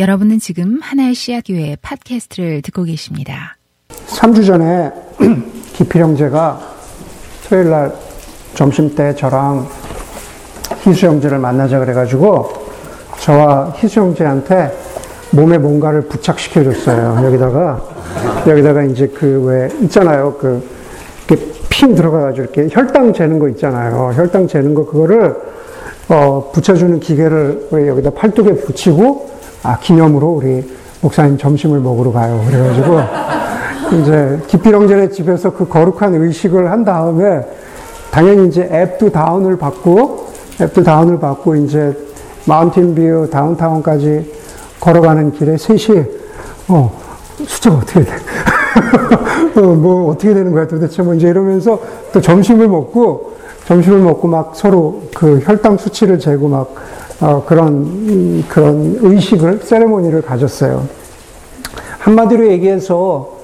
여러분은 지금 하나의 씨앗교회 팟캐스트를 듣고 계십니다. 3주 전에 기필 형제가 토요일 날 점심 때 저랑 희수 형제를 만나자 그래가지고 저와 희수 형제한테 몸에 뭔가를 부착시켜 줬어요. 여기다가 여기다가 이제 그 왜 있잖아요. 그 이렇게 핀 들어가가지고 이렇게 혈당 재는 거 있잖아요. 혈당 재는 거 그거를 어, 붙여주는 기계를 여기다 팔뚝에 붙이고 아, 기념으로 우리 목사님 점심을 먹으러 가요. 그래가지고, 이제, 기필형제네 집에서 그 거룩한 의식을 한 다음에, 당연히 이제 앱도 다운을 받고, 앱도 다운을 받고, 이제, 마운틴뷰 다운타운까지 걸어가는 길에 3시, 어, 숫자가 어떻게 돼? 어, 뭐, 어떻게 되는 거야 도대체 뭐 이제 이러면서 또 점심을 먹고, 점심을 먹고 막 서로 그 혈당 수치를 재고 막 어, 그런, 그런 의식을, 세레모니를 가졌어요. 한마디로 얘기해서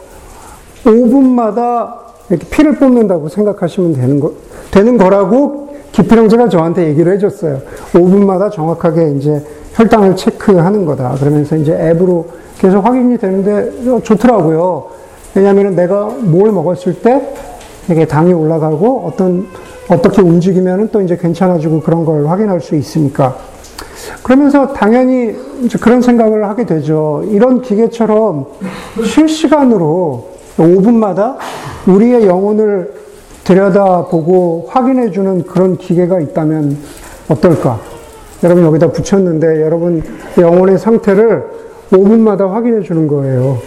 5분마다 이렇게 피를 뽑는다고 생각하시면 되는 거, 되는 거라고 기필형제가 저한테 얘기를 해줬어요. 5분마다 정확하게 이제 혈당을 체크하는 거다. 그러면서 이제 앱으로 계속 확인이 되는데 어, 좋더라고요. 왜냐하면 내가 뭘 먹었을 때 이게 당이 올라가고 어떤 어떻게 움직이면 또 이제 괜찮아지고 그런 걸 확인할 수 있으니까. 그러면서 당연히 그런 생각을 하게 되죠. 이런 기계처럼 실시간으로 5분마다 우리의 영혼을 들여다보고 확인해주는 그런 기계가 있다면 어떨까? 여러분 여기다 붙였는데 여러분 영혼의 상태를 5분마다 확인해 주는 거예요.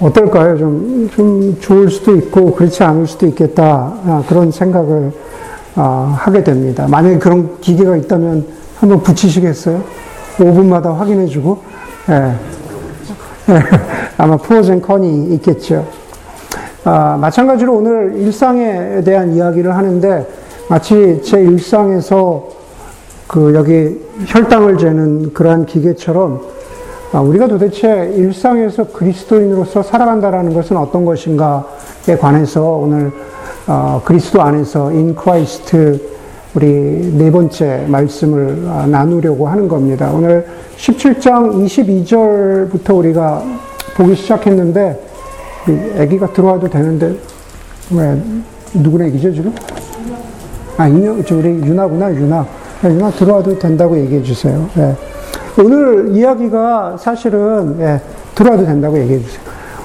어떨까요? 좀, 좀 좋을 수도 있고 그렇지 않을 수도 있겠다. 아, 그런 생각을 아, 하게 됩니다. 만약에 그런 기계가 있다면 한번 붙이시겠어요? 5분마다 확인해주고, 예. 예. 아마 프로젠 컨이 있겠죠. 아, 마찬가지로 오늘 일상에 대한 이야기를 하는데, 마치 제 일상에서 그 여기 혈당을 재는 그러한 기계처럼, 아, 우리가 도대체 일상에서 그리스도인으로서 살아간다라는 것은 어떤 것인가에 관해서 오늘 어, 그리스도 안에서 in Christ 우리 네 번째 말씀을 아, 나누려고 하는 겁니다. 오늘 17장 22절부터 우리가 보기 시작했는데, 아기가 들어와도 되는데, 왜, 누구네 얘기죠, 지금? 아, 인형, 저 우리 유나구나, 유나. 네, 유나 들어와도 된다고 얘기해 주세요. 네. 오늘 이야기가 사실은, 예, 들어와도 된다고 얘기해 주세요.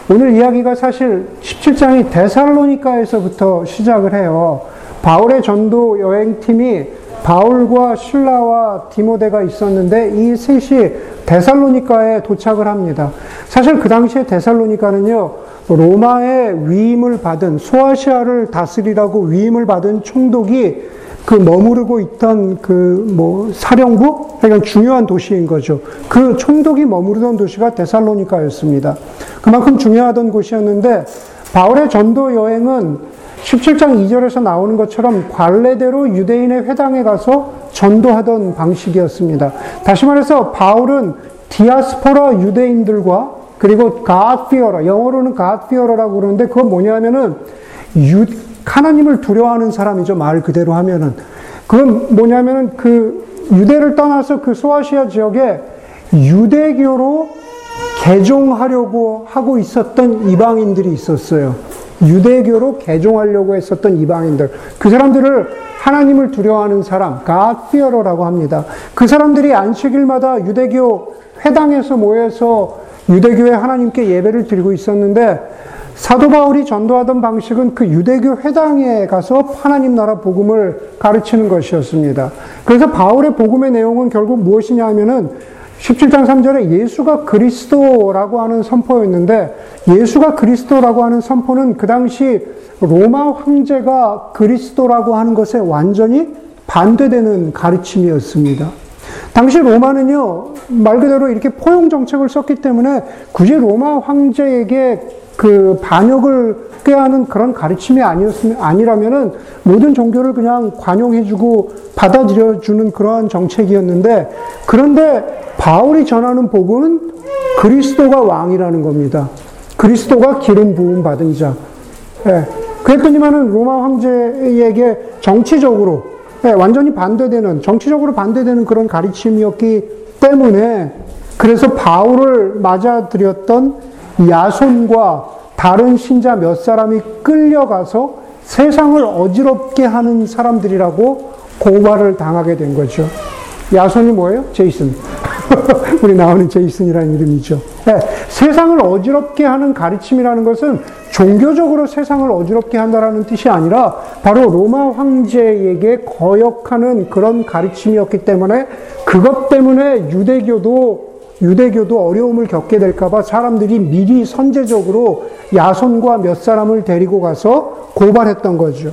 오늘 이야기가 사실 17장이 데살로니카에서부터 시작을 해요. 바울의 전도 여행팀이 바울과 신라와 디모데가 있었는데 이 셋이 데살로니카에 도착을 합니다. 사실 그 당시에 데살로니카는요, 로마의 위임을 받은, 소아시아를 다스리라고 위임을 받은 총독이 그 머무르고 있던 그 뭐 사령부? 그러니까 중요한 도시인 거죠. 그 총독이 머무르던 도시가 데살로니카였습니다. 그만큼 중요하던 곳이었는데 바울의 전도 여행은 17장 2절에서 나오는 것처럼 관례대로 유대인의 회당에 가서 전도하던 방식이었습니다. 다시 말해서 바울은 디아스포라 유대인들과 그리고 가드피어러, 영어로는 가드피어러라고 그러는데 그건 뭐냐면은 유, 하나님을 두려워하는 사람이죠. 말 그대로 하면은. 그건 뭐냐면은 그 유대를 떠나서 그 소아시아 지역에 유대교로 개종하려고 하고 있었던 이방인들이 있었어요. 유대교로 개종하려고 했었던 이방인들, 그 사람들을 하나님을 두려워하는 사람, fear라고 합니다. 그 사람들이 안식일마다 유대교 회당에서 모여서 유대교의 하나님께 예배를 드리고 있었는데 사도 바울이 전도하던 방식은 그 유대교 회당에 가서 하나님 나라 복음을 가르치는 것이었습니다. 그래서 바울의 복음의 내용은 결국 무엇이냐 하면은 17장 3절에 예수가 그리스도라고 하는 선포였는데 예수가 그리스도라고 하는 선포는 그 당시 로마 황제가 그리스도라고 하는 것에 완전히 반대되는 가르침이었습니다. 당시 로마는요, 말 그대로 이렇게 포용 정책을 썼기 때문에 굳이 로마 황제에게 그 반역을 꾀하는 그런 가르침이 아니었으면 아니라면은 모든 종교를 그냥 관용해주고 받아들여주는 그러한 정책이었는데 그런데 바울이 전하는 복음은 그리스도가 왕이라는 겁니다. 그리스도가 기름 부음 받은 자. 예. 그랬더니만은 로마 황제에게 정치적으로 예, 완전히 반대되는 정치적으로 반대되는 그런 가르침이었기 때문에 그래서 바울을 맞아들였던 야손과 다른 신자 몇 사람이 끌려가서 세상을 어지럽게 하는 사람들이라고 고발을 당하게 된 거죠. 야손이 뭐예요? 제이슨. 우리 나오는 제이슨이라는 이름이죠. 네, 세상을 어지럽게 하는 가르침이라는 것은 종교적으로 세상을 어지럽게 한다라는 뜻이 아니라 바로 로마 황제에게 거역하는 그런 가르침이었기 때문에 그것 때문에 유대교도 유대교도 어려움을 겪게 될까봐 사람들이 미리 선제적으로 야손과 몇 사람을 데리고 가서 고발했던 거죠.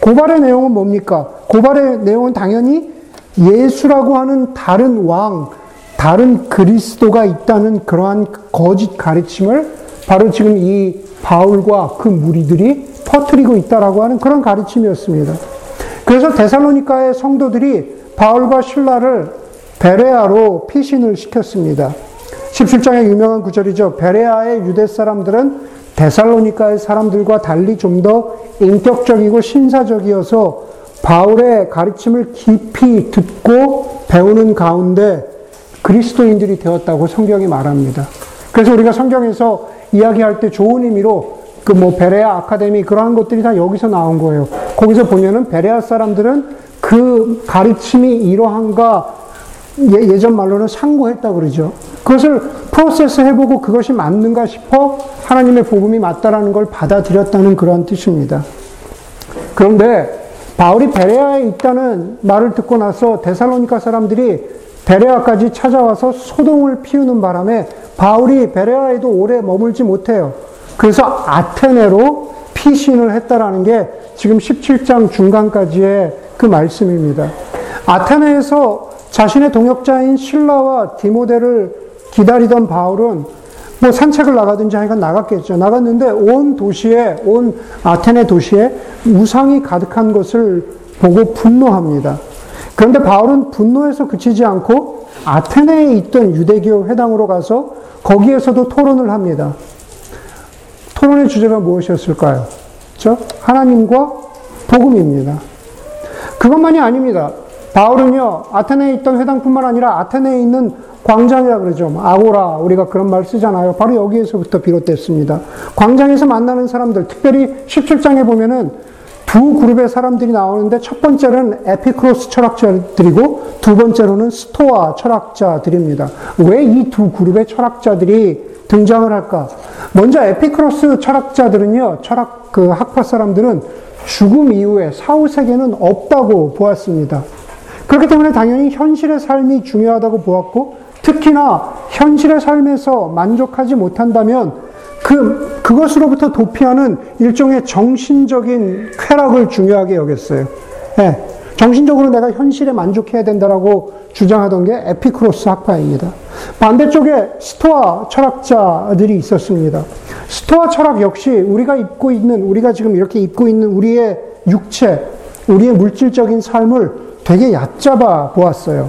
고발의 내용은 뭡니까? 고발의 내용은 당연히 예수라고 하는 다른 왕, 다른 그리스도가 있다는 그러한 거짓 가르침을 바로 지금 이 바울과 그 무리들이 퍼뜨리고 있다라고 하는 그런 가르침이었습니다. 그래서 데살로니카의 성도들이 바울과 신라를 베레아로 피신을 시켰습니다. 17장의 유명한 구절이죠. 베레아의 유대 사람들은 데살로니카의 사람들과 달리 좀 더 인격적이고 신사적이어서 바울의 가르침을 깊이 듣고 배우는 가운데 그리스도인들이 되었다고 성경이 말합니다. 그래서 우리가 성경에서 이야기할 때 좋은 의미로 그 뭐 베레아 아카데미 그러한 것들이 다 여기서 나온 거예요. 거기서 보면은 베레아 사람들은 그 가르침이 이러한가 예, 전 말로는 상고했다 그러죠. 그것을 프로세스 해보고 그것이 맞는가 싶어 하나님의 복음이 맞다라는 걸 받아들였다는 그런 뜻입니다. 그런데 바울이 베레아에 있다는 말을 듣고 나서 데살로니카 사람들이 베레아까지 찾아와서 소동을 피우는 바람에 바울이 베레아에도 오래 머물지 못해요. 그래서 아테네로 피신을 했다라는 게 지금 17장 중간까지의 그 말씀입니다. 아테네에서 자신의 동역자인 신라와 디모데를 기다리던 바울은 뭐 산책을 나가든지 하여간 나갔겠죠. 나갔는데 온 도시에, 온 아테네 도시에 우상이 가득한 것을 보고 분노합니다. 그런데 바울은 분노에서 그치지 않고 아테네에 있던 유대교 회당으로 가서 거기에서도 토론을 합니다. 토론의 주제가 무엇이었을까요? 그 하나님과 복음입니다. 그것만이 아닙니다. 바울은요, 아테네에 있던 회당뿐만 아니라 아테네에 있는 광장이라 그러죠. 아고라, 우리가 그런 말 쓰잖아요. 바로 여기에서부터 비롯됐습니다. 광장에서 만나는 사람들, 특별히 17장에 보면은 두 그룹의 사람들이 나오는데 첫 번째는 에피크로스 철학자들이고 두 번째로는 스토아 철학자들입니다. 왜 이 두 그룹의 철학자들이 등장을 할까? 먼저 에피크로스 철학자들은요, 철학 그 학파 사람들은 죽음 이후에 사후 세계는 없다고 보았습니다. 그렇기 때문에 당연히 현실의 삶이 중요하다고 보았고 특히나 현실의 삶에서 만족하지 못한다면 그, 그것으로부터 도피하는 일종의 정신적인 쾌락을 중요하게 여겼어요. 네. 정신적으로 내가 현실에 만족해야 된다라고 주장하던 게 에피크로스 학파입니다. 반대쪽에 스토아 철학자들이 있었습니다. 스토아 철학 역시 우리가 입고 있는, 우리가 지금 이렇게 입고 있는 우리의 육체, 우리의 물질적인 삶을 되게 얕잡아 보았어요.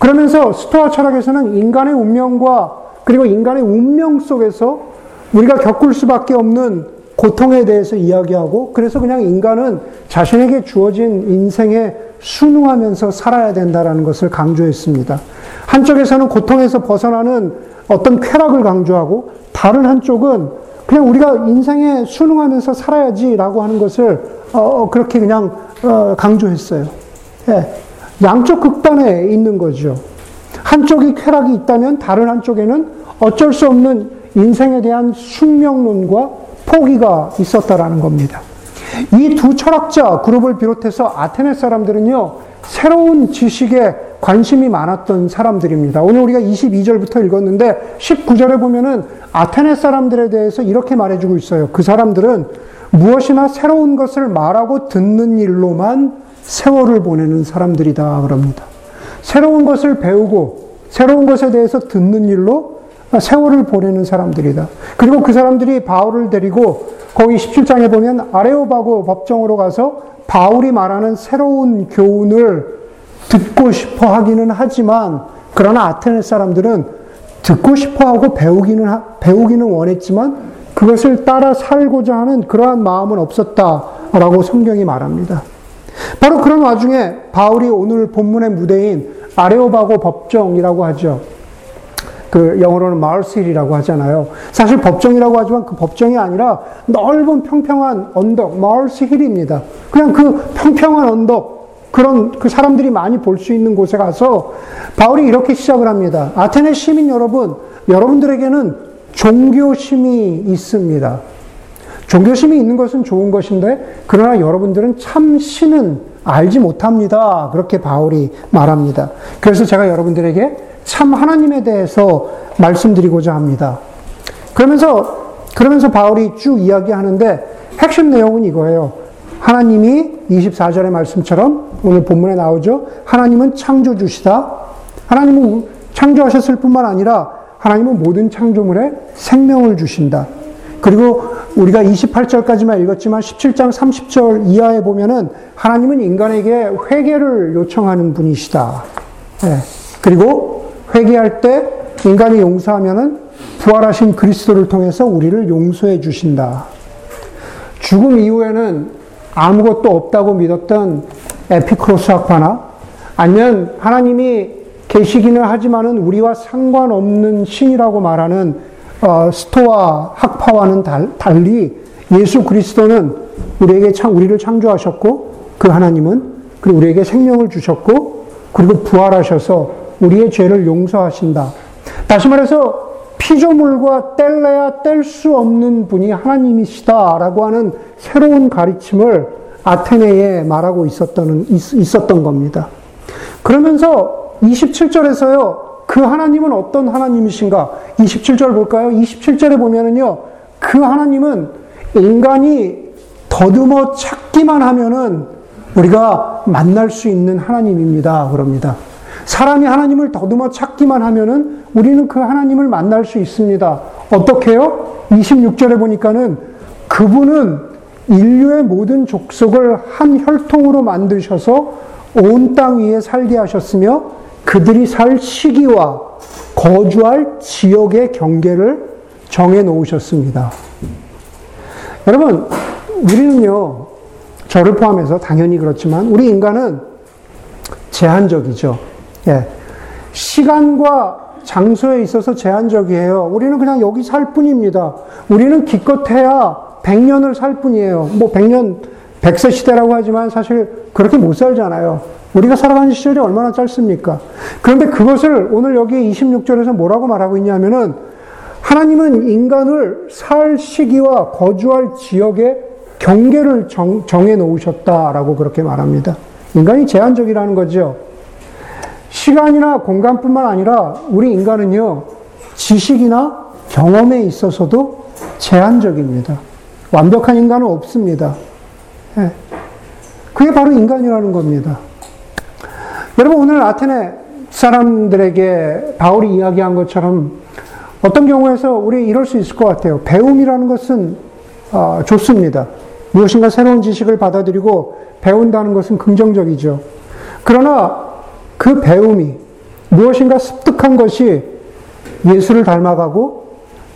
그러면서 스토아 철학에서는 인간의 운명과 그리고 인간의 운명 속에서 우리가 겪을 수밖에 없는 고통에 대해서 이야기하고 그래서 그냥 인간은 자신에게 주어진 인생에 순응하면서 살아야 된다라는 것을 강조했습니다. 한쪽에서는 고통에서 벗어나는 어떤 쾌락을 강조하고 다른 한쪽은 그냥 우리가 인생에 순응하면서 살아야지라고 하는 것을 어, 어 그렇게 그냥 어, 강조했어요. 예. 양쪽 극단에 있는 거죠. 한쪽이 쾌락이 있다면 다른 한쪽에는 어쩔 수 없는 인생에 대한 숙명론과 포기가 있었다라는 겁니다. 이 두 철학자 그룹을 비롯해서 아테네 사람들은요, 새로운 지식에 관심이 많았던 사람들입니다. 오늘 우리가 22절부터 읽었는데 19절에 보면은 아테네 사람들에 대해서 이렇게 말해주고 있어요. 그 사람들은 무엇이나 새로운 것을 말하고 듣는 일로만 세월을 보내는 사람들이다 그럽니다. 새로운 것을 배우고 새로운 것에 대해서 듣는 일로 세월을 보내는 사람들이다. 그리고 그 사람들이 바울을 데리고 거기 17장에 보면 아레오바고 법정으로 가서 바울이 말하는 새로운 교훈을 듣고 싶어 하기는 하지만 그러나 아테네 사람들은 듣고 싶어 하고 배우기는 배우기는 원했지만 그것을 따라 살고자 하는 그러한 마음은 없었다라고 성경이 말합니다. 바로 그런 와중에 바울이 오늘 본문의 무대인 아레오바고 법정이라고 하죠. 그 영어로는 마을실이라고 하잖아요. 사실 법정이라고 하지만 그 법정이 아니라 넓은 평평한 언덕, 마을실입니다. 그냥 그 평평한 언덕, 그런 그 사람들이 많이 볼 수 있는 곳에 가서 바울이 이렇게 시작을 합니다. 아테네 시민 여러분, 여러분들에게는 종교심이 있습니다. 종교심이 있는 것은 좋은 것인데, 그러나 여러분들은 참 신은 알지 못합니다. 그렇게 바울이 말합니다. 그래서 제가 여러분들에게 참 하나님에 대해서 말씀드리고자 합니다. 그러면서, 그러면서 바울이 쭉 이야기하는데, 핵심 내용은 이거예요. 하나님이 24절의 말씀처럼 오늘 본문에 나오죠. 하나님은 창조주시다. 하나님은 창조하셨을 뿐만 아니라 하나님은 모든 창조물에 생명을 주신다. 그리고 우리가 28절까지만 읽었지만 17장 30절 이하에 보면은 하나님은 인간에게 회개를 요청하는 분이시다. 네. 그리고 회개할 때 인간이 용서하면은 부활하신 그리스도를 통해서 우리를 용서해 주신다. 죽음 이후에는 아무것도 없다고 믿었던 에피크로스 학파나 아니면 하나님이 계시기는 하지만은 우리와 상관없는 신이라고 말하는 어, 스토아 학파와는 달, 리 예수 그리스도는 우리에게 창, 우리를 창조하셨고 그 하나님은 그리고 우리에게 생명을 주셨고 그리고 부활하셔서 우리의 죄를 용서하신다. 다시 말해서 피조물과 뗄래야 뗄 수 없는 분이 하나님이시다라고 하는 새로운 가르침을 아테네에 말하고 있었던, 있었던 겁니다. 그러면서 27절에서요, 그 하나님은 어떤 하나님이신가? 27절 볼까요? 27절에 보면은요, 그 하나님은 인간이 더듬어 찾기만 하면은 우리가 만날 수 있는 하나님입니다. 그럽니다. 사람이 하나님을 더듬어 찾기만 하면은 우리는 그 하나님을 만날 수 있습니다. 어떻게요? 26절에 보니까는 그분은 인류의 모든 족속을 한 혈통으로 만드셔서 온 땅 위에 살게 하셨으며 그들이 살 시기와 거주할 지역의 경계를 정해 놓으셨습니다. 여러분, 우리는요, 저를 포함해서 당연히 그렇지만, 우리 인간은 제한적이죠. 예. 시간과 장소에 있어서 제한적이에요. 우리는 그냥 여기 살 뿐입니다. 우리는 기껏해야 100년을 살 뿐이에요. 뭐 100년, 100세 시대라고 하지만 사실 그렇게 못 살잖아요. 우리가 살아가는 시절이 얼마나 짧습니까? 그런데 그것을 오늘 여기 26절에서 뭐라고 말하고 있냐면은 하나님은 인간을 살 시기와 거주할 지역의 경계를 정, 해 놓으셨다라고 그렇게 말합니다. 인간이 제한적이라는 거죠. 시간이나 공간뿐만 아니라 우리 인간은요, 지식이나 경험에 있어서도 제한적입니다. 완벽한 인간은 없습니다. 예. 그게 바로 인간이라는 겁니다. 여러분 오늘 아테네 사람들에게 바울이 이야기한 것처럼 어떤 경우에서 우리 이럴 수 있을 것 같아요. 배움이라는 것은 어, 좋습니다. 무엇인가 새로운 지식을 받아들이고 배운다는 것은 긍정적이죠. 그러나 그 배움이 무엇인가 습득한 것이 예수를 닮아가고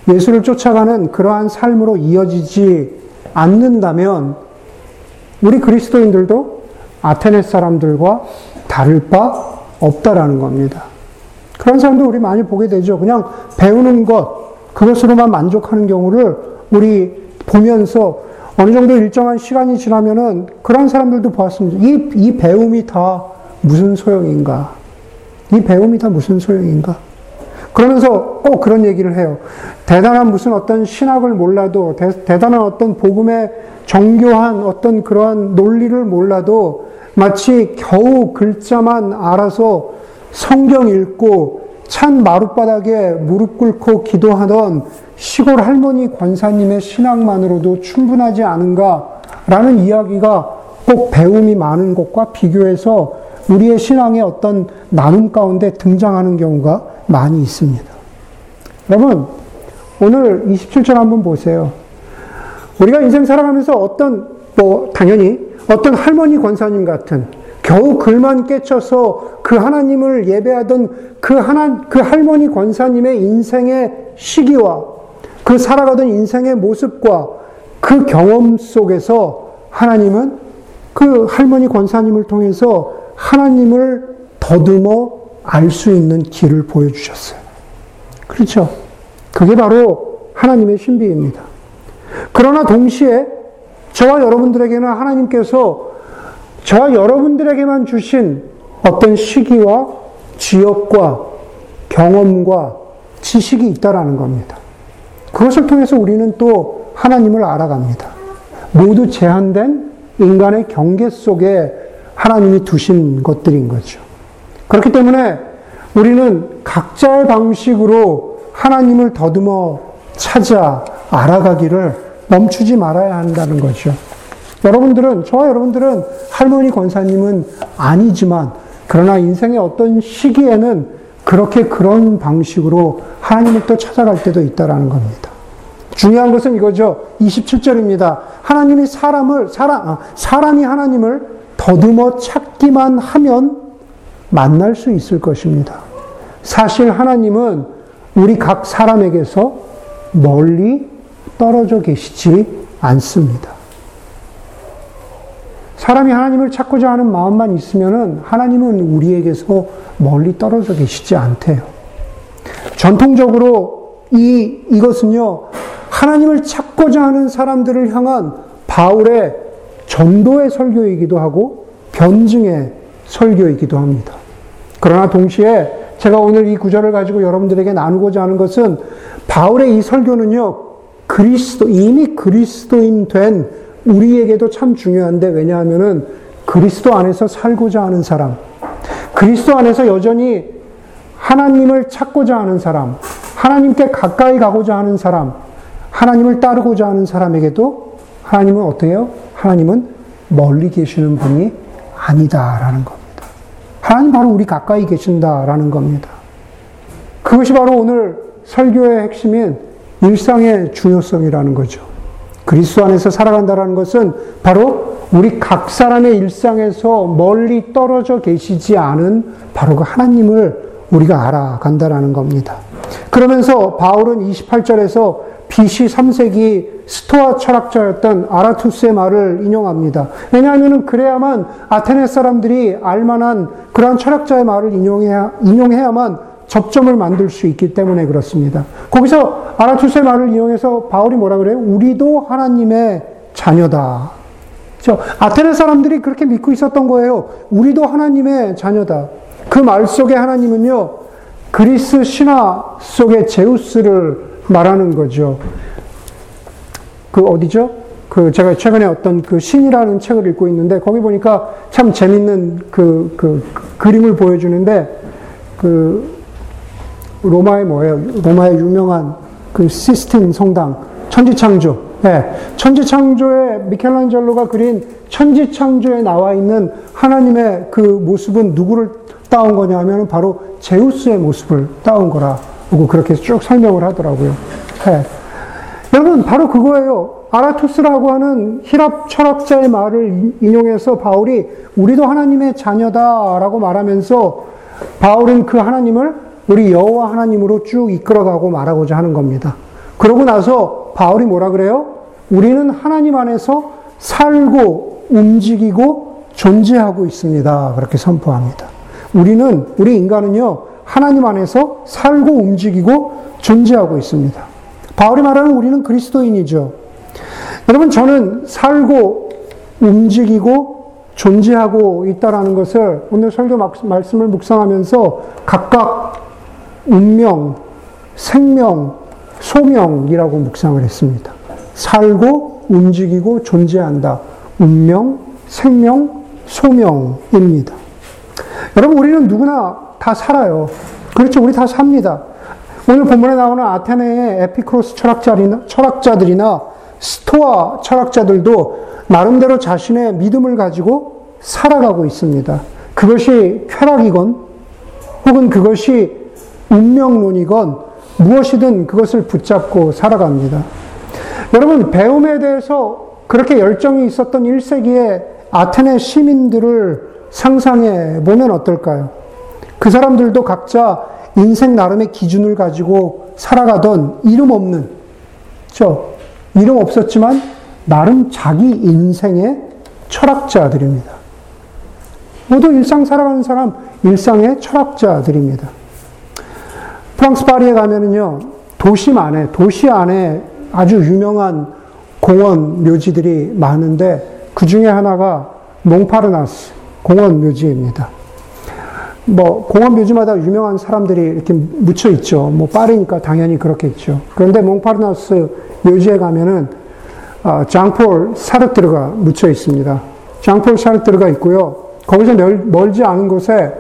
예수를 쫓아가는 그러한 삶으로 이어지지 않는다면 우리 그리스도인들도 아테네 사람들과 다를 바 없다라는 겁니다. 그런 사람도 우리 많이 보게 되죠. 그냥 배우는 것, 그것으로만 만족하는 경우를 우리 보면서 어느 정도 일정한 시간이 지나면은 그런 사람들도 보았습니다. 이, 이 배움이 다 무슨 소용인가? 이 배움이 다 무슨 소용인가? 그러면서 꼭 그런 얘기를 해요. 대단한 무슨 어떤 신학을 몰라도, 대, 대단한 어떤 복음의 정교한 어떤 그러한 논리를 몰라도 마치 겨우 글자만 알아서 성경 읽고 찬 마룻바닥에 무릎 꿇고 기도하던 시골 할머니 권사님의 신앙만으로도 충분하지 않은가라는 이야기가 꼭 배움이 많은 것과 비교해서 우리의 신앙의 어떤 나눔 가운데 등장하는 경우가 많이 있습니다. 여러분, 오늘 27절 한번 보세요. 우리가 인생 살아가면서 어떤, 뭐, 당연히 어떤 할머니 권사님 같은 겨우 글만 깨쳐서 그 하나님을 예배하던 그 하나, 그 할머니 권사님의 인생의 시기와 그 살아가던 인생의 모습과 그 경험 속에서 하나님은 그 할머니 권사님을 통해서 하나님을 더듬어 알 수 있는 길을 보여주셨어요. 그렇죠. 그게 바로 하나님의 신비입니다. 그러나 동시에 저와 여러분들에게는 하나님께서 저와 여러분들에게만 주신 어떤 시기와 지역과 경험과 지식이 있다라는 겁니다. 그것을 통해서 우리는 또 하나님을 알아갑니다. 모두 제한된 인간의 경계 속에 하나님이 두신 것들인 거죠. 그렇기 때문에 우리는 각자의 방식으로 하나님을 더듬어 찾아 알아가기를 멈추지 말아야 한다는 거죠. 여러분들은, 저와 여러분들은 할머니 권사님은 아니지만, 그러나 인생의 어떤 시기에는 그렇게 그런 방식으로 하나님을 또 찾아갈 때도 있다라는 겁니다. 중요한 것은 이거죠. 27절입니다. 하나님이 사람을, 사람, 아, 사람이 하나님을 더듬어 찾기만 하면 만날 수 있을 것입니다. 사실 하나님은 우리 각 사람에게서 멀리 떨어져 계시지 않습니다. 사람이 하나님을 찾고자 하는 마음만 있으면 하나님은 우리에게서 멀리 떨어져 계시지 않대요. 전통적으로 이, 이것은요, 하나님을 찾고자 하는 사람들을 향한 바울의 전도의 설교이기도 하고 변증의 설교이기도 합니다. 그러나 동시에 제가 오늘 이 구절을 가지고 여러분들에게 나누고자 하는 것은 바울의 이 설교는요, 그리스도, 이미 그리스도인 된 우리에게도 참 중요한데 왜냐하면은 그리스도 안에서 살고자 하는 사람, 그리스도 안에서 여전히 하나님을 찾고자 하는 사람, 하나님께 가까이 가고자 하는 사람, 하나님을 따르고자 하는 사람에게도 하나님은 어때요? 하나님은 멀리 계시는 분이 아니다라는 겁니다. 하나님 바로 우리 가까이 계신다라는 겁니다. 그것이 바로 오늘 설교의 핵심인 일상의 중요성이라는 거죠. 그리스도 안에서 살아간다는 것은 바로 우리 각 사람의 일상에서 멀리 떨어져 계시지 않은 바로 그 하나님을 우리가 알아간다라는 겁니다. 그러면서 바울은 28절에서 BC 3세기 스토아 철학자였던 아라투스의 말을 인용합니다. 왜냐하면 그래야만 아테네 사람들이 알만한 그러한 철학자의 말을 인용해야, 인용해야만 접점을 만들 수 있기 때문에 그렇습니다. 거기서 아라투스의 말을 이용해서 바울이 뭐라 그래요? 우리도 하나님의 자녀다. 저 아테네 사람들이 그렇게 믿고 있었던 거예요. 우리도 하나님의 자녀다. 그 말 속에 하나님은요, 그리스 신화 속의 제우스를 말하는 거죠. 그 어디죠? 그 제가 최근에 어떤 그 신이라는 책을 읽고 있는데 거기 보니까 참 재밌는 그, 그, 그 그림을 보여주는데 그 로마의 뭐예요? 로마의 유명한 그 시스틴 성당 천지창조. 네. 천지창조에 미켈란젤로가 그린 천지창조에 나와 있는 하나님의 그 모습은 누구를 따온 거냐 하면 바로 제우스의 모습을 따온 거라고 그렇게 쭉 설명을 하더라고요. 네. 여러분, 바로 그거예요. 아라투스라고 하는 히랍 철학자의 말을 인용해서 바울이 우리도 하나님의 자녀다라고 말하면서 바울은 그 하나님을 우리 여호와 하나님으로 쭉 이끌어가고 말하고자 하는 겁니다. 그러고 나서 바울이 뭐라 그래요? 우리는 하나님 안에서 살고 움직이고 존재하고 있습니다. 그렇게 선포합니다. 우리는 우리 인간은요 하나님 안에서 살고 움직이고 존재하고 있습니다. 바울이 말하는 우리는 그리스도인이죠. 여러분 저는 살고 움직이고 존재하고 있다라는 것을 오늘 설교 말씀을 묵상하면서 각각 운명, 생명, 소명이라고 묵상을 했습니다. 살고 움직이고 존재한다. 운명, 생명, 소명입니다. 여러분, 우리는 누구나 다 살아요. 그렇죠. 우리 다 삽니다. 오늘 본문에 나오는 아테네의 에피크로스 철학자들이나, 스토아 철학자들도 나름대로 자신의 믿음을 가지고 살아가고 있습니다. 그것이 쾌락이건 혹은 그것이 운명론이건 무엇이든 그것을 붙잡고 살아갑니다. 여러분, 배움에 대해서 그렇게 열정이 있었던 1세기의 아테네 시민들을 상상해 보면 어떨까요? 그 사람들도 각자 인생 나름의 기준을 가지고 살아가던 이름 없는, 저, 이름 없었지만 나름 자기 인생의 철학자들입니다. 모두 일상 살아가는 사람, 일상의 철학자들입니다. 프랑스 파리에 가면은요, 도심 안에, 도시 안에 아주 유명한 공원 묘지들이 많은데 그 중에 하나가 몽파르나스 공원 묘지입니다. 뭐 공원 묘지마다 유명한 사람들이 이렇게 묻혀 있죠. 뭐 파리니까 당연히 그렇겠죠. 그런데 몽파르나스 묘지에 가면은 어, 장폴 사르트르가 묻혀 있습니다. 장폴 사르트르가 있고요. 거기서 멀지 않은 곳에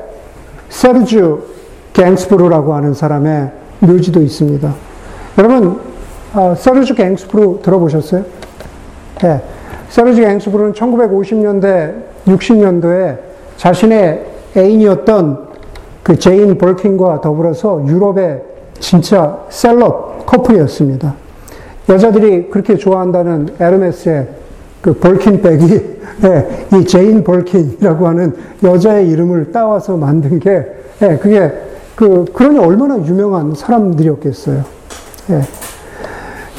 세르주 갱스부르라고 하는 사람의 묘지도 있습니다. 여러분, 어, 세르주 갱스부르 들어보셨어요? 네. 세르주 갱스부르는 1950년대, 60년도에 자신의 애인이었던 그 제인 버킨과 더불어서 유럽의 진짜 셀럽 커플이었습니다. 여자들이 그렇게 좋아한다는 에르메스의 그 버킨백이 예, 이 제인 버킨이라고 하는 여자의 이름을 따와서 만든 게 예, 그게 그 그러니 얼마나 유명한 사람들이었겠어요. 예.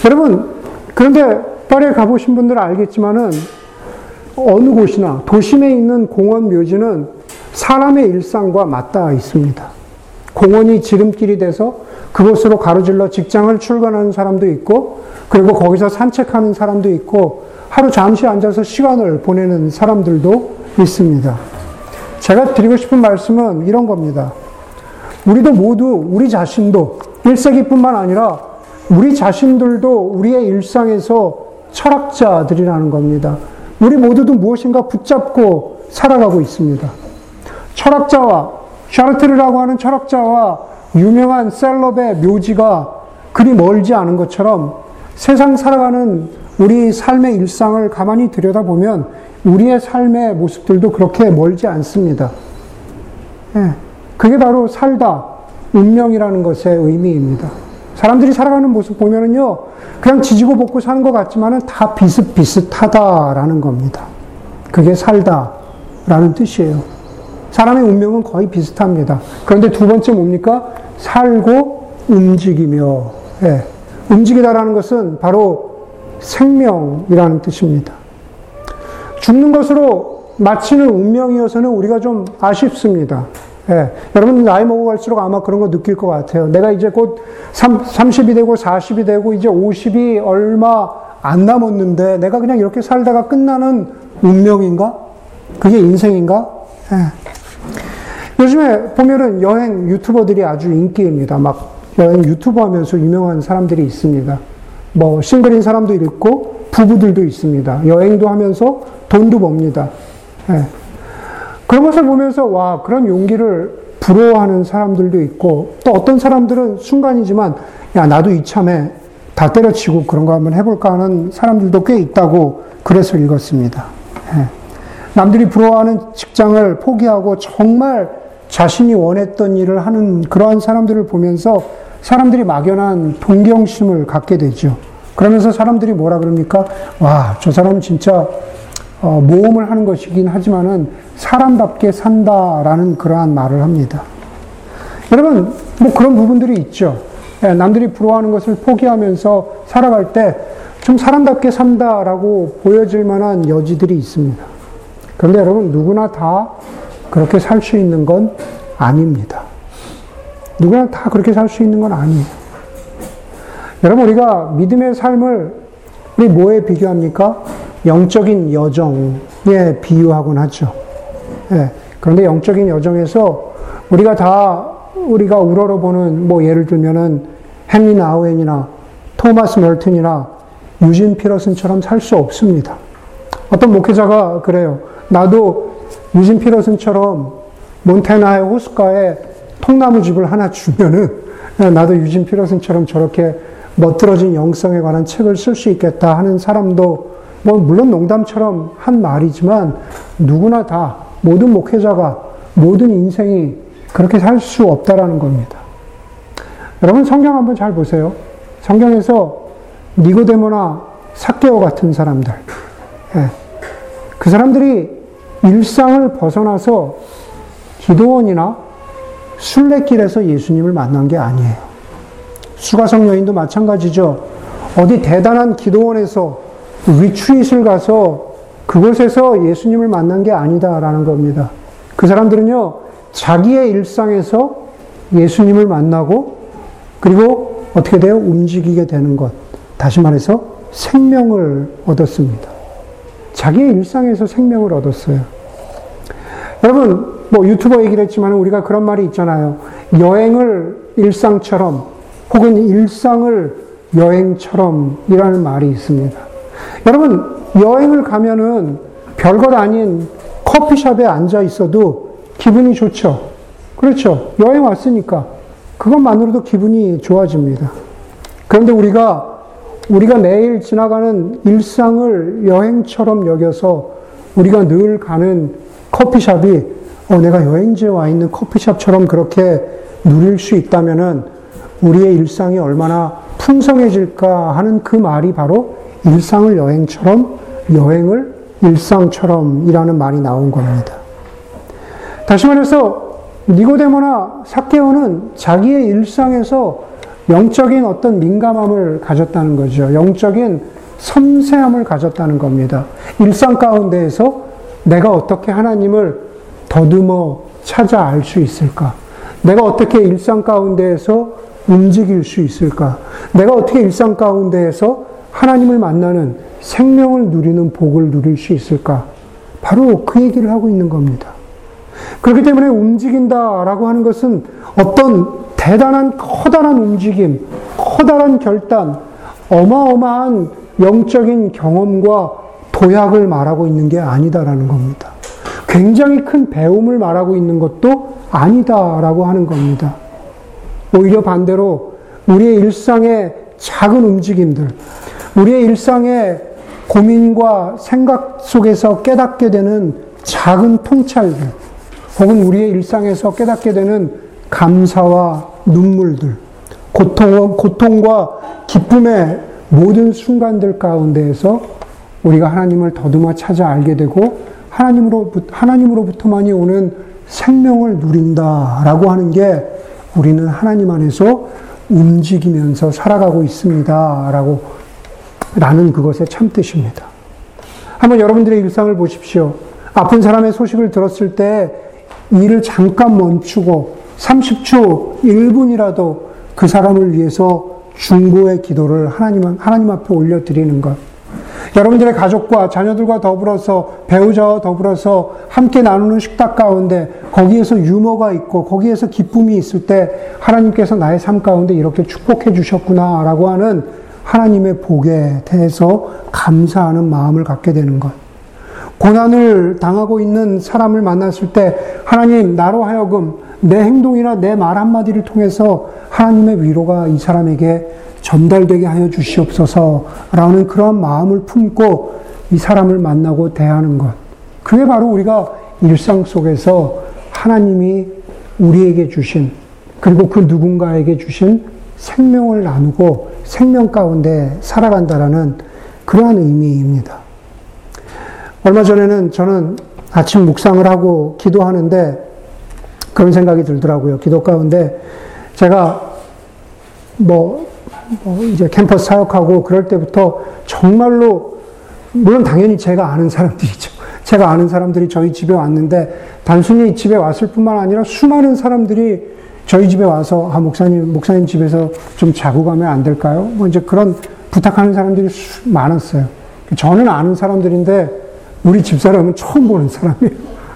여러분 그런데 파리에 가보신 분들은 알겠지만은 어느 곳이나 도심에 있는 공원 묘지는 사람의 일상과 맞닿아 있습니다. 공원이 지름길이 돼서 그곳으로 가로질러 직장을 출근하는 사람도 있고, 그리고 거기서 산책하는 사람도 있고, 하루 잠시 앉아서 시간을 보내는 사람들도 있습니다. 제가 드리고 싶은 말씀은 이런 겁니다. 우리도 모두 우리 자신도 1세기뿐만 아니라 우리 자신들도 우리의 일상에서 철학자들이라는 겁니다. 우리 모두도 무엇인가 붙잡고 살아가고 있습니다. 철학자와 샤르트르라고 하는 철학자와 유명한 셀럽의 묘지가 그리 멀지 않은 것처럼 세상 살아가는 우리 삶의 일상을 가만히 들여다보면 우리의 삶의 모습들도 그렇게 멀지 않습니다. 예, 그게 바로 살다, 운명이라는 것의 의미입니다. 사람들이 살아가는 모습 보면은요, 그냥 지지고 볶고 사는 것 같지만은 다 비슷비슷하다라는 겁니다. 그게 살다라는 뜻이에요. 사람의 운명은 거의 비슷합니다. 그런데 두 번째 뭡니까? 살고 움직이며, 예. 움직이다라는 것은 바로 생명이라는 뜻입니다. 죽는 것으로 마치는 운명이어서는 우리가 좀 아쉽습니다. 예. 여러분 나이 먹어갈수록 아마 그런 거 느낄 것 같아요. 내가 이제 곧 30이 되고 40이 되고 이제 50이 얼마 안 남았는데 내가 그냥 이렇게 살다가 끝나는 운명인가? 그게 인생인가? 예. 요즘에 보면은 여행 유튜버들이 아주 인기입니다. 막 여행 유튜버 하면서 유명한 사람들이 있습니다. 뭐 싱글인 사람도 있고 부부들도 있습니다. 여행도 하면서 돈도 법니다. 예. 그런 것을 보면서 와 그런 용기를 부러워하는 사람들도 있고 또 어떤 사람들은 순간이지만 야 나도 이참에 다 때려치고 그런 거 한번 해볼까 하는 사람들도 꽤 있다고 그래서 읽었습니다. 예. 남들이 부러워하는 직장을 포기하고 정말 자신이 원했던 일을 하는 그러한 사람들을 보면서 사람들이 막연한 동경심을 갖게 되죠. 그러면서 사람들이 뭐라 그럽니까? 와, 저 사람은 진짜 어, 모험을 하는 것이긴 하지만은 사람답게 산다라는 그러한 말을 합니다. 여러분, 뭐 그런 부분들이 있죠. 예, 남들이 부러워하는 것을 포기하면서 살아갈 때 좀 사람답게 산다라고 보여질 만한 여지들이 있습니다. 그런데 여러분, 누구나 다 그렇게 살 수 있는 건 아닙니다. 누구나 다 그렇게 살 수 있는 건 아니에요. 여러분, 우리가 믿음의 삶을 우리 뭐에 비교합니까? 영적인 여정에 비유하곤 하죠. 예. 그런데 영적인 여정에서 우리가 다 우리가 우러러보는 뭐 예를 들면은 헨리 나우엔이나 토마스 멀튼이나 유진 피러슨처럼 살 수 없습니다. 어떤 목회자가 그래요. 나도 유진 피러슨처럼 몬테나의 호숫가에 통나무 집을 하나 주면은 나도 유진 피러슨처럼 저렇게 멋들어진 영성에 관한 책을 쓸 수 있겠다 하는 사람도 뭐 물론 농담처럼 한 말이지만 누구나 다 모든 목회자가 모든 인생이 그렇게 살 수 없다라는 겁니다. 여러분 성경 한번 잘 보세요. 성경에서 니고데모나 사케오 같은 사람들, 예. 그 사람들이 일상을 벗어나서 기도원이나 순례길에서 예수님을 만난 게 아니에요. 수가성 여인도 마찬가지죠. 어디 대단한 기도원에서 리트릿을 가서 그곳에서 예수님을 만난 게 아니다라는 겁니다. 그 사람들은요, 자기의 일상에서 예수님을 만나고 그리고 어떻게 돼요? 움직이게 되는 것. 다시 말해서 생명을 얻었습니다. 자기의 일상에서 생명을 얻었어요. 여러분, 뭐 유튜버 얘기를 했지만 우리가 그런 말이 있잖아요. 여행을 일상처럼 혹은 일상을 여행처럼 이라는 말이 있습니다. 여러분, 여행을 가면은 별것 아닌 커피숍에 앉아 있어도 기분이 좋죠. 그렇죠. 여행 왔으니까. 그것만으로도 기분이 좋아집니다. 그런데 우리가, 우리가 매일 지나가는 일상을 여행처럼 여겨서 우리가 늘 가는 커피숍이, 어, 내가 여행지에 와 있는 커피숍처럼 그렇게 누릴 수 있다면은 우리의 일상이 얼마나 풍성해질까 하는 그 말이 바로 일상을 여행처럼, 여행을 일상처럼 이라는 말이 나온 겁니다. 다시 말해서 니고데모나 사케오는 자기의 일상에서 영적인 어떤 민감함을 가졌다는 거죠. 영적인 섬세함을 가졌다는 겁니다. 일상 가운데에서 내가 어떻게 하나님을 더듬어 찾아 알 수 있을까? 내가 어떻게 일상 가운데에서 움직일 수 있을까? 내가 어떻게 일상 가운데에서 하나님을 만나는 생명을 누리는 복을 누릴 수 있을까? 바로 그 얘기를 하고 있는 겁니다. 그렇기 때문에 움직인다라고 하는 것은 어떤 대단한 커다란 움직임, 커다란 결단, 어마어마한 영적인 경험과 도약을 말하고 있는 게 아니다라는 겁니다. 굉장히 큰 배움을 말하고 있는 것도 아니다라고 하는 겁니다. 오히려 반대로 우리의 일상의 작은 움직임들, 우리의 일상의 고민과 생각 속에서 깨닫게 되는 작은 통찰들, 혹은 우리의 일상에서 깨닫게 되는 감사와 눈물들, 고통, 고통과 기쁨의 모든 순간들 가운데에서 우리가 하나님을 더듬어 찾아 알게 되고 하나님으로부터, 하나님으로부터만이 오는 생명을 누린다라고 하는 게 우리는 하나님 안에서 움직이면서 살아가고 있습니다라고 라는 그것의 참뜻입니다. 한번 여러분들의 일상을 보십시오. 아픈 사람의 소식을 들었을 때 일을 잠깐 멈추고 30초, 1분이라도 그 사람을 위해서 중보의 기도를 하나님, 하나님 앞에 올려드리는 것. 여러분들의 가족과 자녀들과 더불어서 배우자와 더불어서 함께 나누는 식탁 가운데 거기에서 유머가 있고 거기에서 기쁨이 있을 때 하나님께서 나의 삶 가운데 이렇게 축복해 주셨구나라고 하는 하나님의 복에 대해서 감사하는 마음을 갖게 되는 것. 고난을 당하고 있는 사람을 만났을 때 하나님 나로 하여금 내 행동이나 내 말 한마디를 통해서 하나님의 위로가 이 사람에게 전달되게 하여 주시옵소서라는 그런 마음을 품고 이 사람을 만나고 대하는 것. 그게 바로 우리가 일상 속에서 하나님이 우리에게 주신 그리고 그 누군가에게 주신 생명을 나누고 생명 가운데 살아간다라는 그러한 의미입니다. 얼마 전에는 저는 아침 묵상을 하고 기도하는데 그런 생각이 들더라고요. 기도 가운데 제가 뭐, 뭐 이제 캠퍼스 사역하고 그럴 때부터 정말로 물론 당연히 제가 아는 사람들이죠. 제가 아는 사람들이 저희 집에 왔는데 단순히 집에 왔을 뿐만 아니라 수많은 사람들이 저희 집에 와서 아 목사님 목사님 집에서 좀 자고 가면 안 될까요? 뭐 이제 그런 부탁하는 사람들이 많았어요. 저는 아는 사람들인데 우리 집사람은 처음 보는 사람이에요.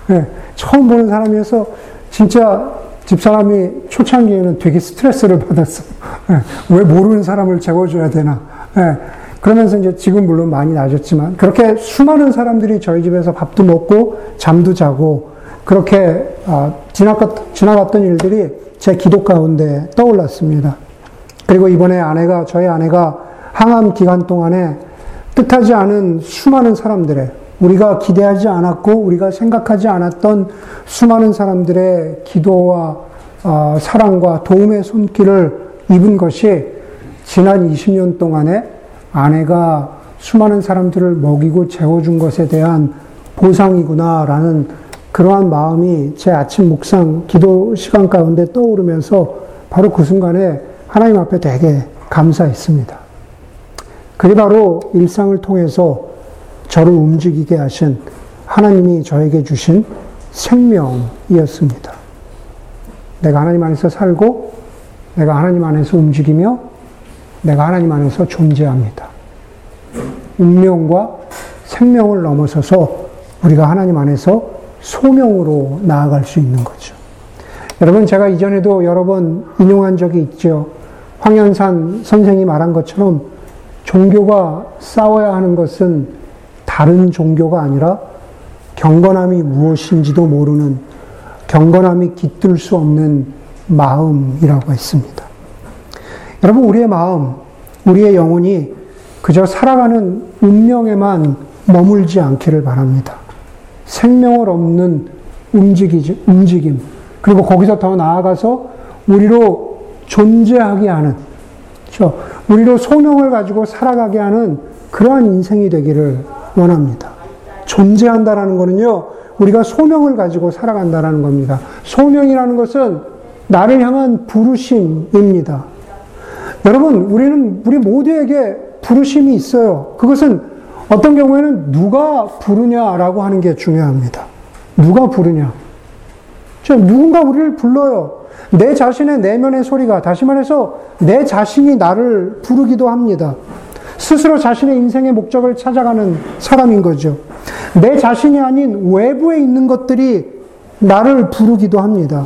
네, 처음 보는 사람이어서 진짜 집사람이 초창기에는 되게 스트레스를 받았어. 네, 왜 모르는 사람을 재워줘야 되나. 네, 그러면서 이제 지금 물론 많이 나아졌지만 그렇게 수많은 사람들이 저희 집에서 밥도 먹고 잠도 자고 그렇게 아, 지나갔, 지나갔던 일들이 제 기도 가운데 떠올랐습니다. 그리고 이번에 아내가 저희 아내가 항암 기간 동안에 뜻하지 않은 수많은 사람들의 우리가 기대하지 않았고 우리가 생각하지 않았던 수많은 사람들의 기도와 어, 사랑과 도움의 손길을 입은 것이 지난 20년 동안에 아내가 수많은 사람들을 먹이고 재워준 것에 대한 보상이구나라는 그러한 마음이 제 아침 묵상 기도 시간 가운데 떠오르면서 바로 그 순간에 하나님 앞에 되게 감사했습니다. 그게 바로 일상을 통해서 저를 움직이게 하신 하나님이 저에게 주신 생명이었습니다. 내가 하나님 안에서 살고 내가 하나님 안에서 움직이며 내가 하나님 안에서 존재합니다. 운명과 생명을 넘어서서 우리가 하나님 안에서 소명으로 나아갈 수 있는 거죠. 여러분, 제가 이전에도 여러 번 인용한 적이 있죠. 황현산 선생이 말한 것처럼 종교가 싸워야 하는 것은 다른 종교가 아니라 경건함이 무엇인지도 모르는 경건함이 깃들 수 없는 마음이라고 했습니다. 여러분, 우리의 마음, 우리의 영혼이 그저 살아가는 운명에만 머물지 않기를 바랍니다. 생명을 얻는 움직이, 움직임, 그리고 거기서 더 나아가서 우리로 존재하게 하는, 그렇죠? 우리로 소명을 가지고 살아가게 하는 그러한 인생이 되기를 원합니다. 존재한다라는 것은요, 우리가 소명을 가지고 살아간다라는 겁니다. 소명이라는 것은 나를 향한 부르심입니다. 여러분, 우리는, 우리 모두에게 부르심이 있어요. 그것은 어떤 경우에는 누가 부르냐라고 하는 게 중요합니다. 누가 부르냐. 저 누군가 우리를 불러요. 내 자신의 내면의 소리가, 다시 말해서 내 자신이 나를 부르기도 합니다. 스스로 자신의 인생의 목적을 찾아가는 사람인 거죠. 내 자신이 아닌 외부에 있는 것들이 나를 부르기도 합니다.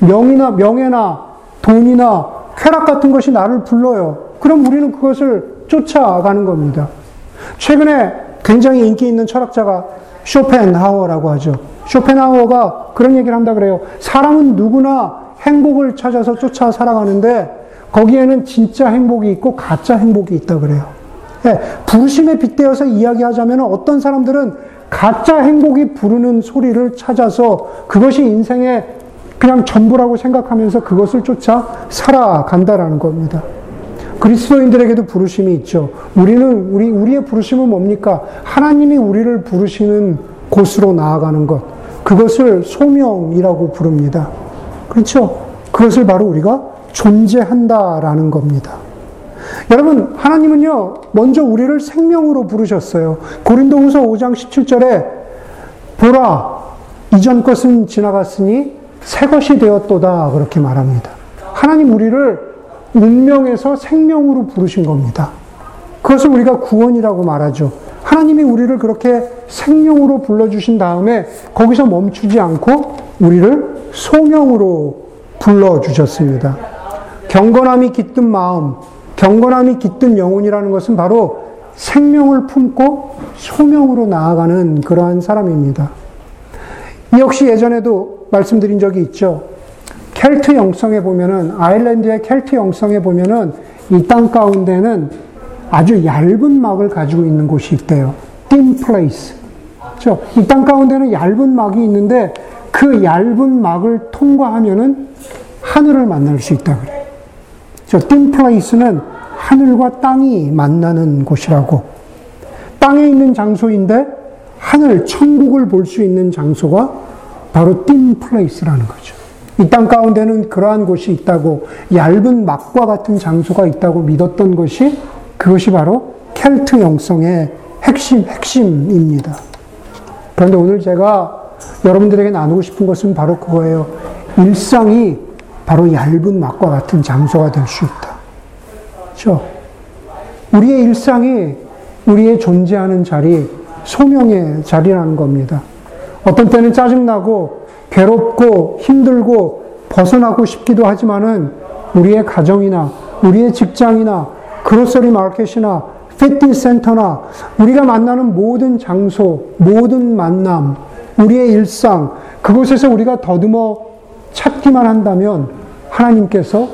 명이나 명예나 돈이나 쾌락 같은 것이 나를 불러요. 그럼 우리는 그것을 쫓아가는 겁니다. 최근에 굉장히 인기 있는 철학자가 쇼펜하워라고 하죠. 쇼펜하워가 그런 얘기를 한다 그래요. 사람은 누구나 행복을 찾아서 쫓아 살아가는데 거기에는 진짜 행복이 있고 가짜 행복이 있다 그래요. 네, 부르심에 빗대어서 이야기하자면 어떤 사람들은 가짜 행복이 부르는 소리를 찾아서 그것이 인생의 그냥 전부라고 생각하면서 그것을 쫓아 살아간다라는 겁니다. 그리스도인들에게도 부르심이 있죠. 우리는 우리 우리의 부르심은 뭡니까? 하나님이 우리를 부르시는 곳으로 나아가는 것. 그것을 소명이라고 부릅니다. 그렇죠? 그것을 바로 우리가 존재한다라는 겁니다. 여러분, 하나님은요, 먼저 우리를 생명으로 부르셨어요. 고린도후서 5장 17절에 보라, 이전 것은 지나갔으니 새 것이 되었도다. 그렇게 말합니다. 하나님 우리를 운명에서 생명으로 부르신 겁니다. 그것을 우리가 구원이라고 말하죠. 하나님이 우리를 그렇게 생명으로 불러주신 다음에 거기서 멈추지 않고 우리를 소명으로 불러주셨습니다. 경건함이 깃든 마음, 경건함이 깃든 영혼이라는 것은 바로 생명을 품고 소명으로 나아가는 그러한 사람입니다. 역시 예전에도 말씀드린 적이 있죠. 켈트 영성에 보면은 아일랜드의 켈트 영성에 보면은 이 땅 가운데는 아주 얇은 막을 가지고 있는 곳이 있대요. thin place. 그렇죠? 이 땅 가운데는 얇은 막이 있는데 그 얇은 막을 통과하면은 하늘을 만날 수 있다 그래요. 저 thin place는 하늘과 땅이 만나는 곳이라고. 땅에 있는 장소인데 하늘, 천국을 볼 수 있는 장소가 바로 thin place라는 거죠. 이 땅 가운데는 그러한 곳이 있다고 얇은 막과 같은 장소가 있다고 믿었던 것이 그것이 바로 켈트 영성의 핵심, 핵심입니다. 그런데 오늘 제가 여러분들에게 나누고 싶은 것은 바로 그거예요. 일상이 바로 얇은 막과 같은 장소가 될 수 있다. 그렇죠? 우리의 일상이 우리의 존재하는 자리, 소명의 자리라는 겁니다. 어떤 때는 짜증나고 괴롭고 힘들고 벗어나고 싶기도 하지만은 우리의 가정이나 우리의 직장이나 그로서리 마켓이나 피트니스 센터나 우리가 만나는 모든 장소, 모든 만남, 우리의 일상, 그곳에서 우리가 더듬어 찾기만 한다면 하나님께서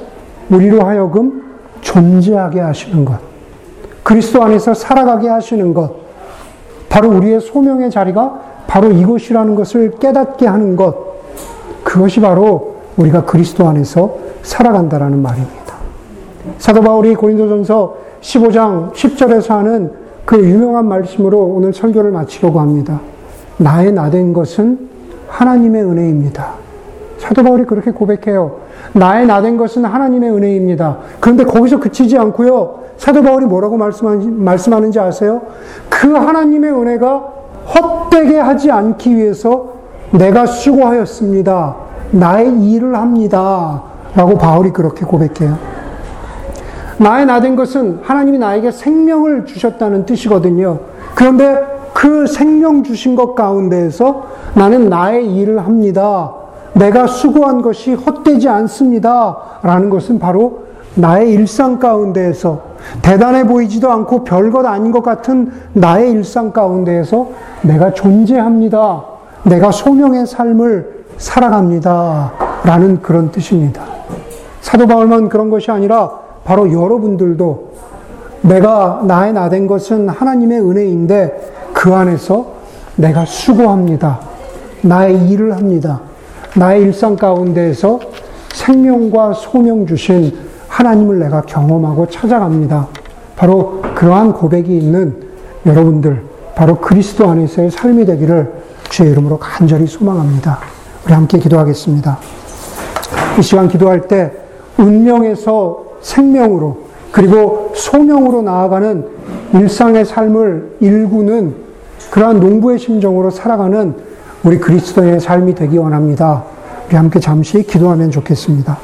우리로 하여금 존재하게 하시는 것, 그리스도 안에서 살아가게 하시는 것, 바로 우리의 소명의 자리가 바로 이곳이라는 것을 깨닫게 하는 것, 그것이 바로 우리가 그리스도 안에서 살아간다라는 말입니다. 사도 바울이 고린도전서 15장 10절에서 하는 그 유명한 말씀으로 오늘 설교를 마치려고 합니다. 나의 나된 것은 하나님의 은혜입니다. 사도 바울이 그렇게 고백해요. 나의 나된 것은 하나님의 은혜입니다. 그런데 거기서 그치지 않고요. 사도 바울이 뭐라고 말씀하는지 아세요? 그 하나님의 은혜가 헛되게 하지 않기 위해서 내가 수고하였습니다. 나의 일을 합니다. 라고 바울이 그렇게 고백해요. 나의 나 된 것은 하나님이 나에게 생명을 주셨다는 뜻이거든요. 그런데 그 생명 주신 것 가운데에서 나는 나의 일을 합니다. 내가 수고한 것이 헛되지 않습니다. 라는 것은 바로 나의 일상 가운데에서 대단해 보이지도 않고 별것 아닌 것 같은 나의 일상 가운데에서 내가 존재합니다. 내가 소명의 삶을 살아갑니다. 라는 그런 뜻입니다. 사도 바울만 그런 것이 아니라 바로 여러분들도 내가 나의 나 된 것은 하나님의 은혜인데 그 안에서 내가 수고합니다. 나의 일을 합니다. 나의 일상 가운데에서 생명과 소명 주신 하나님을 내가 경험하고 찾아갑니다. 바로 그러한 고백이 있는 여러분들, 바로 그리스도 안에서의 삶이 되기를 주의 이름으로 간절히 소망합니다. 우리 함께 기도하겠습니다. 이 시간 기도할 때 운명에서 생명으로 그리고 소명으로 나아가는 일상의 삶을 일구는 그러한 농부의 심정으로 살아가는 우리 그리스도의 삶이 되기 원합니다. 우리 함께 잠시 기도하면 좋겠습니다.